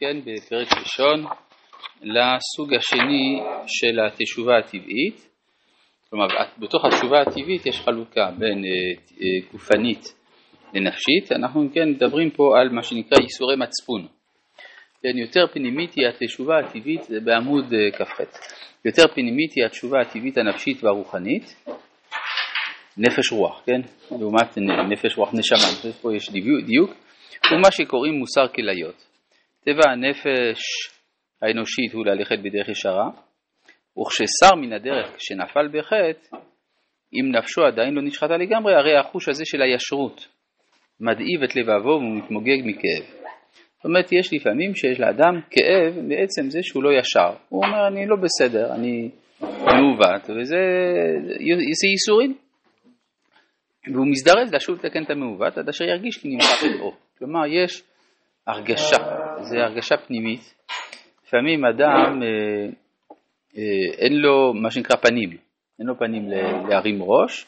כן, בפרק ראשון, לסוג השני של התשובה הטבעית. כלומר, בתוך התשובה הטבעית יש חלוקה בין אה, אה, גופנית לנפשית. אנחנו כן מדברים פה על מה שנקרא ייסורי מצפון. כן, יותר פנימית היא התשובה הטבעית, זה בעמוד אה, כ"ח. יותר פנימית היא התשובה הטבעית הנפשית והרוחנית, נפש רוח, כן? לעומת נפש רוח נשמה, פה יש דיוק, הוא מה שקוראים מוסר כליות. טבע הנפש האנושית הוא ללכת בדרך ישרה, וכשסר מן הדרך, כשנפל בחטא, אם נפשו עדיין לא נשחטה לגמרי, הרי החוש הזה של הישרות מדאיב את לבבו והוא מתמוגג מכאב. זאת אומרת, יש לפעמים שיש לאדם כאב מעצם זה שהוא לא ישר. הוא אומר, אני לא בסדר, אני מעוות, וזה זה ייסורים. והוא מזדרז לשוב לתקן את המעוות עד אשר ירגיש כי נמצא חטאו. כלומר, יש הרגשה, זו הרגשה פנימית. לפעמים אדם, אה, אה, אין לו מה שנקרא פנים, אין לו פנים להרים ראש,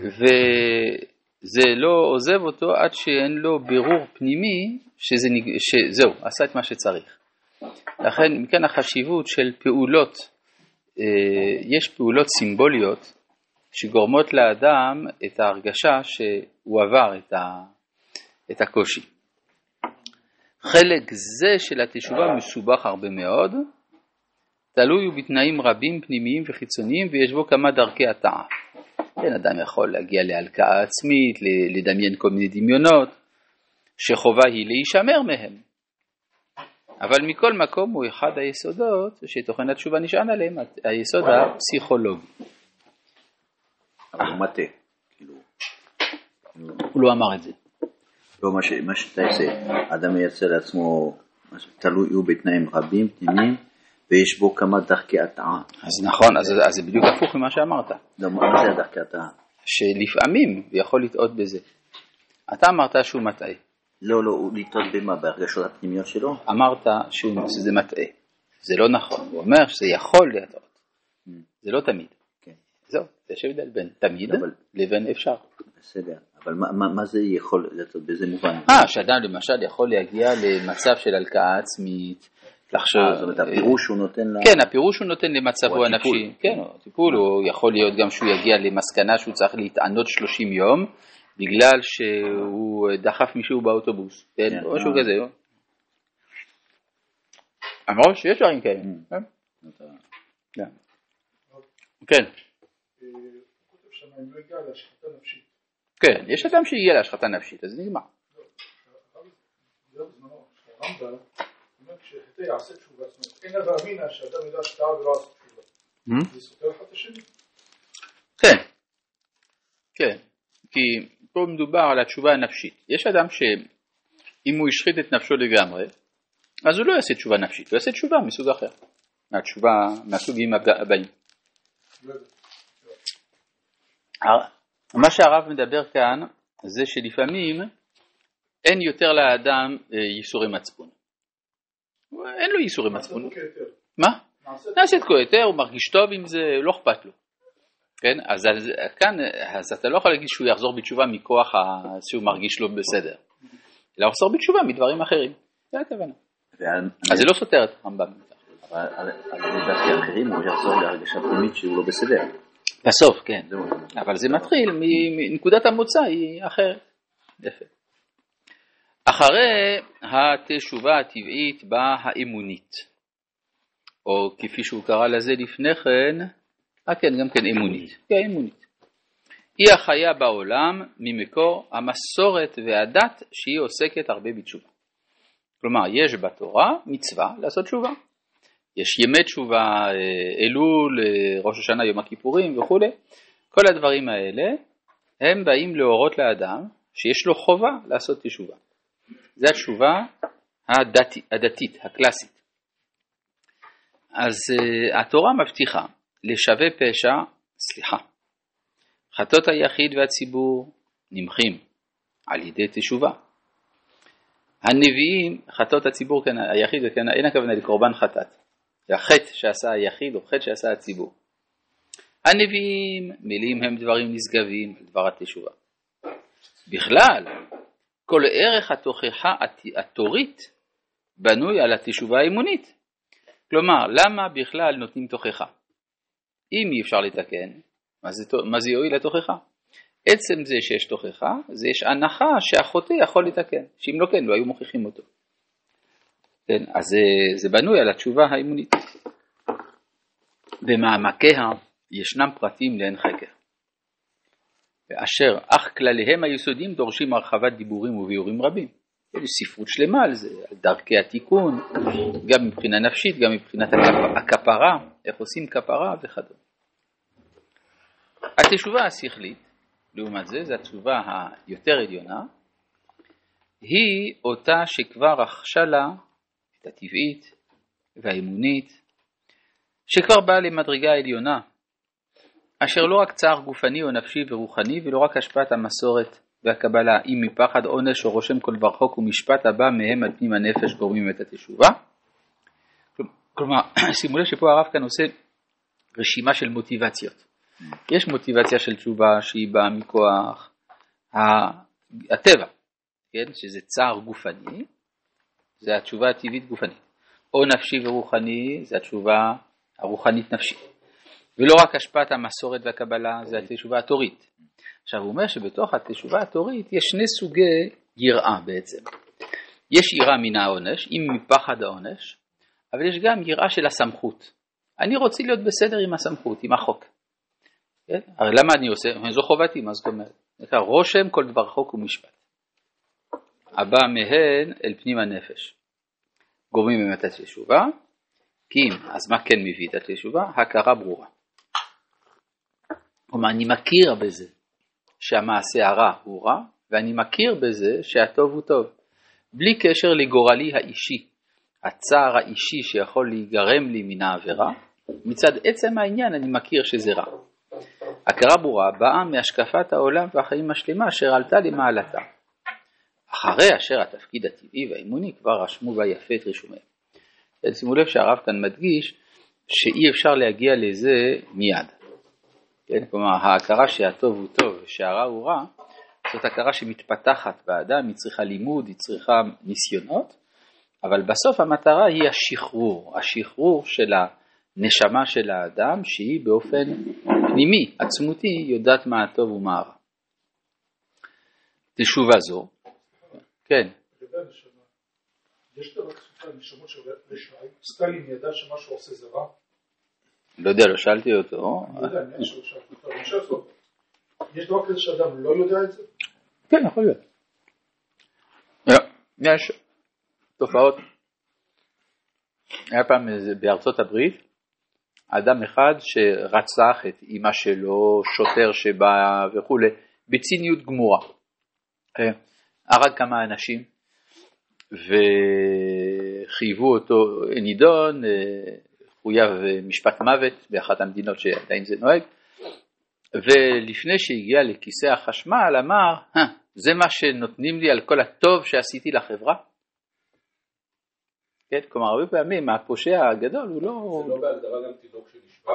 וזה לא עוזב אותו עד שאין לו בירור פנימי שזה, שזהו, עשה את מה שצריך. לכן, מכאן החשיבות של פעולות, אה, יש פעולות סימבוליות שגורמות לאדם את ההרגשה שהוא עבר את, ה, את הקושי. חלק זה של התשובה מסובך הרבה מאוד, תלוי בתנאים רבים פנימיים וחיצוניים ויש בו כמה דרכי הטעה. כן, אדם יכול להגיע להלקאה עצמית, לדמיין כל מיני דמיונות, שחובה היא להישמר מהם. אבל מכל מקום הוא אחד היסודות שתוכן התשובה נשען עליהם, היסוד הפסיכולוגי. אבל הוא מטה, כאילו. הוא לא אמר את זה. לא, מה שאתה עושה, אדם מייצר לעצמו, תלוי הוא בתנאים רבים, פנימיים, ויש בו כמה דרכי הטעה. אז נכון, אז, אז זה בדיוק הפוך ממה שאמרת. לא, מה זה הדרכי הטעה? שלפעמים הוא יכול לטעות בזה. אתה אמרת שהוא מטעה. לא, לא, הוא לטעות במה? בהרגשות הפנימיות שלו? אמרת שהוא, שזה מטעה. זה לא נכון, הוא אומר שזה יכול לטעות. Mm. זה לא תמיד. כן. זהו, יש הבדל בין תמיד. לבין אפשר. בסדר, אבל מה, מה, מה זה יכול לטעות? באיזה מובן? אה, שאדם למשל יכול להגיע למצב של הלקאה עצמית, לחשוב. זאת אומרת, הפירוש הוא נותן לה... כן, הפירוש הוא נותן למצבו הנפשי. כן, הטיפול הוא יכול להיות גם שהוא יגיע למסקנה שהוא צריך להתענות 30 יום, בגלל שהוא דחף מישהו באוטובוס, כן, כן או משהו אה. כזה. אמרו שיש דברים כאלה. Mm. כן. יש אדם שהגיע להשחתה נפשית, אז זה נגמר. כן, כן, כי פה מדובר על התשובה הנפשית. יש אדם שאם הוא השחית את נפשו לגמרי, אז הוא לא יעשה תשובה נפשית, הוא יעשה תשובה מסוג אחר, מהתשובה, מהסוגים הבאים. מה שהרב מדבר כאן זה שלפעמים אין יותר לאדם אה, ייסורי מצפון. אין לו ייסורי מצפון. מה? נעשית כהיתר, הוא מרגיש טוב עם זה, לא אכפת לו. כן? אז, אז כאן, אז אתה לא יכול להגיד שהוא יחזור בתשובה מכוח ה... שהוא מרגיש לו בסדר. אלא יחזור בתשובה מדברים אחרים. זה הכוונה. אז זה לא סותר את הרמב"ם. אבל על דרכי אחרים הוא יחזור להרגשה פנימית שהוא לא בסדר. בסוף, כן. אבל זה מתחיל מנקודת המוצא היא אחרת. יפה. אחרי התשובה הטבעית באה האמונית, או כפי שהוא קרא לזה לפני כן, אה כן, גם כן אמונית. כן, אמונית. היא החיה בעולם ממקור המסורת והדת שהיא עוסקת הרבה בתשובה. כלומר, יש בתורה מצווה לעשות תשובה. יש ימי תשובה, אה, אלול, אה, ראש השנה, יום הכיפורים וכולי. כל הדברים האלה הם באים להורות לאדם שיש לו חובה לעשות תשובה. זו התשובה הדתי, הדתית, הקלאסית. אז uh, התורה מבטיחה לשווה פשע, סליחה, חטות היחיד והציבור נמחים על ידי תשובה. הנביאים, חטות הציבור, כן, היחיד, כן, אין הכוונה לקורבן חטאת. זה החטא שעשה היחיד או חטא שעשה הציבור. הנביאים מילים הם דברים נשגבים על דבר התשובה. בכלל, כל ערך התוכחה התורית בנוי על התשובה האמונית. כלומר, למה בכלל נותנים תוכחה? אם אי אפשר לתקן, מה זה, מה זה יועיל לתוכחה? עצם זה שיש תוכחה, זה יש הנחה שהחוטא יכול לתקן, שאם לא כן לא היו מוכיחים אותו. כן, אז זה, זה בנוי על התשובה האמונית. במעמקיה ישנם פרטים לאין חקר. אשר אך כלליהם היסודיים דורשים הרחבת דיבורים וביאורים רבים. יש ספרות שלמה על זה, על דרכי התיקון, גם מבחינה נפשית, גם מבחינת הכפרה, איך עושים כפרה וכדומה. התשובה השכלית, לעומת זה, זו התשובה היותר עליונה, היא אותה שכבר רכשה לה הטבעית והאמונית, שכבר באה למדרגה העליונה, אשר לא רק צער גופני או נפשי ורוחני, ולא רק השפעת המסורת והקבלה, אם מפחד עונש או רושם כל דבר חוק ומשפט הבא מהם על פנים הנפש גורמים את התשובה. כלומר, שימו לב שפה הרב כאן עושה רשימה של מוטיבציות. יש מוטיבציה של תשובה שהיא באה מכוח הטבע, כן? שזה צער גופני, זה התשובה הטבעית גופנית, או נפשי ורוחני, זה התשובה הרוחנית נפשית. ולא רק השפעת המסורת והקבלה, זה התשובה התורית. עכשיו הוא אומר שבתוך התשובה התורית יש שני סוגי יראה בעצם. יש יראה מן העונש, אם מפחד העונש, אבל יש גם יראה של הסמכות. אני רוצה להיות בסדר עם הסמכות, עם החוק. כן? הרי למה אני עושה? זו חובתי, מה זאת אומרת? רושם כל דבר חוק ומשפט. הבא מהן אל פנים הנפש. גורמים באמת התשובה, כי אם, אז מה כן מביא את התשובה? הכרה ברורה. כלומר, אני מכיר בזה שהמעשה הרע הוא רע, ואני מכיר בזה שהטוב הוא טוב. בלי קשר לגורלי האישי, הצער האישי שיכול להיגרם לי מן העבירה, מצד עצם העניין אני מכיר שזה רע. הכרה ברורה באה מהשקפת העולם והחיים השלמה אשר עלתה למעלתה. אחרי אשר התפקיד הטבעי והאמוני כבר רשמו בה יפה את רישומיהם. שימו לב שהרב כאן מדגיש שאי אפשר להגיע לזה מיד. כן? כלומר, ההכרה שהטוב הוא טוב ושהרע הוא רע, זאת הכרה שמתפתחת באדם, היא צריכה לימוד, היא צריכה ניסיונות, אבל בסוף המטרה היא השחרור, השחרור של הנשמה של האדם, שהיא באופן פנימי, עצמותי, יודעת מה הטוב ומה הרע. תשובה זו, כן. יש דבר כזה נשמות של רשעים, סטלין ידע שמה שהוא עושה זה רע? לא יודע, לא שאלתי אותו. יש דבר כזה שאדם לא יודע את זה? כן, יכול להיות. לא, יש תופעות. היה פעם בארצות הברית אדם אחד שרצח את אימא שלו, שוטר שבא וכולי, בציניות גמורה. אה, הרג כמה אנשים וחייבו אותו, נידון, אה, חויב משפט מוות באחת המדינות שעדיין זה נוהג, ולפני שהגיע לכיסא החשמל אמר, זה מה שנותנים לי על כל הטוב שעשיתי לחברה? כן, כלומר הרבה פעמים הפושע הגדול הוא לא... זה לא בהגדרה גם תינוק שנשבע?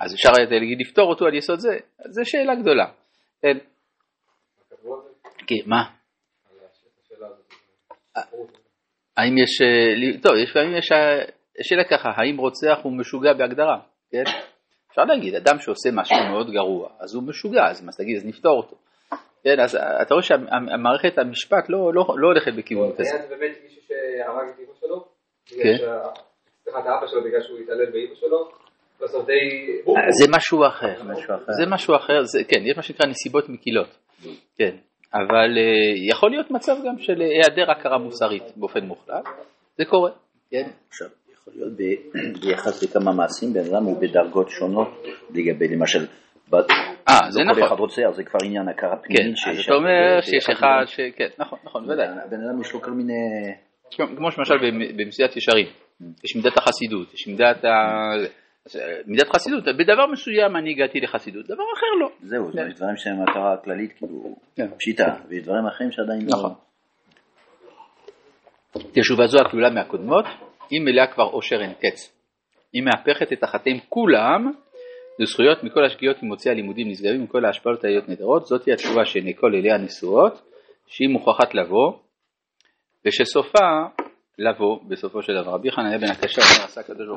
אז אפשר להגיד לפתור אותו על יסוד זה, זו שאלה גדולה. כן. כן, מה? האם יש, טוב, יש פעמים יש השאלה ככה, האם רוצח הוא משוגע בהגדרה, כן? אפשר להגיד, אדם שעושה משהו מאוד גרוע, אז הוא משוגע, אז מה תגיד, אז נפתור אותו. כן, אז אתה רואה שהמערכת המשפט לא, לא, לא הולכת בכיוון כזה. היה באמת מישהו שהרג את אמא שלו? כן. סליחה, את האבא שלו בגלל שהוא התעלל באמא שלו? זה משהו אחר, זה משהו אחר, כן, יש מה שנקרא נסיבות מקילות, כן, אבל uh, יכול להיות מצב גם של היעדר הכרה מוסרית באופן מוחלט, זה קורה, כן. עכשיו, יכול להיות ביחס לכמה מעשים, בן אדם הוא בדרגות שונות לגבי למשל, אה, זה לא נכון. כל אחד רוצה, אז זה כבר עניין הכרה פנימית. כן, אז אתה אומר שיש אחד ש... כן, נכון, נכון, ודאי. בן אדם יש לו כל מיני... כמו למשל במסיעת ישרים, יש מידת החסידות, יש מידת ה... מידת חסידות, בדבר מסוים אני הגעתי לחסידות, דבר אחר לא. זהו, יש דברים שהם מטרה כללית, כאילו, פשיטה, ויש דברים אחרים שעדיין לא... נכון. תשובה זו הכלולה מהקודמות, היא מלאה כבר עושר אין קץ. היא מהפכת את החטאים כולם לזכויות מכל השגיאות ממוצאי הלימודים נשגבים מכל ההשפעות האיות נדרות, זאתי התשובה כל אליה הנשואות, שהיא מוכרחת לבוא, ושסופה לבוא בסופו של דבר. רבי חנניה בן הקשה אומר עשה הקדוש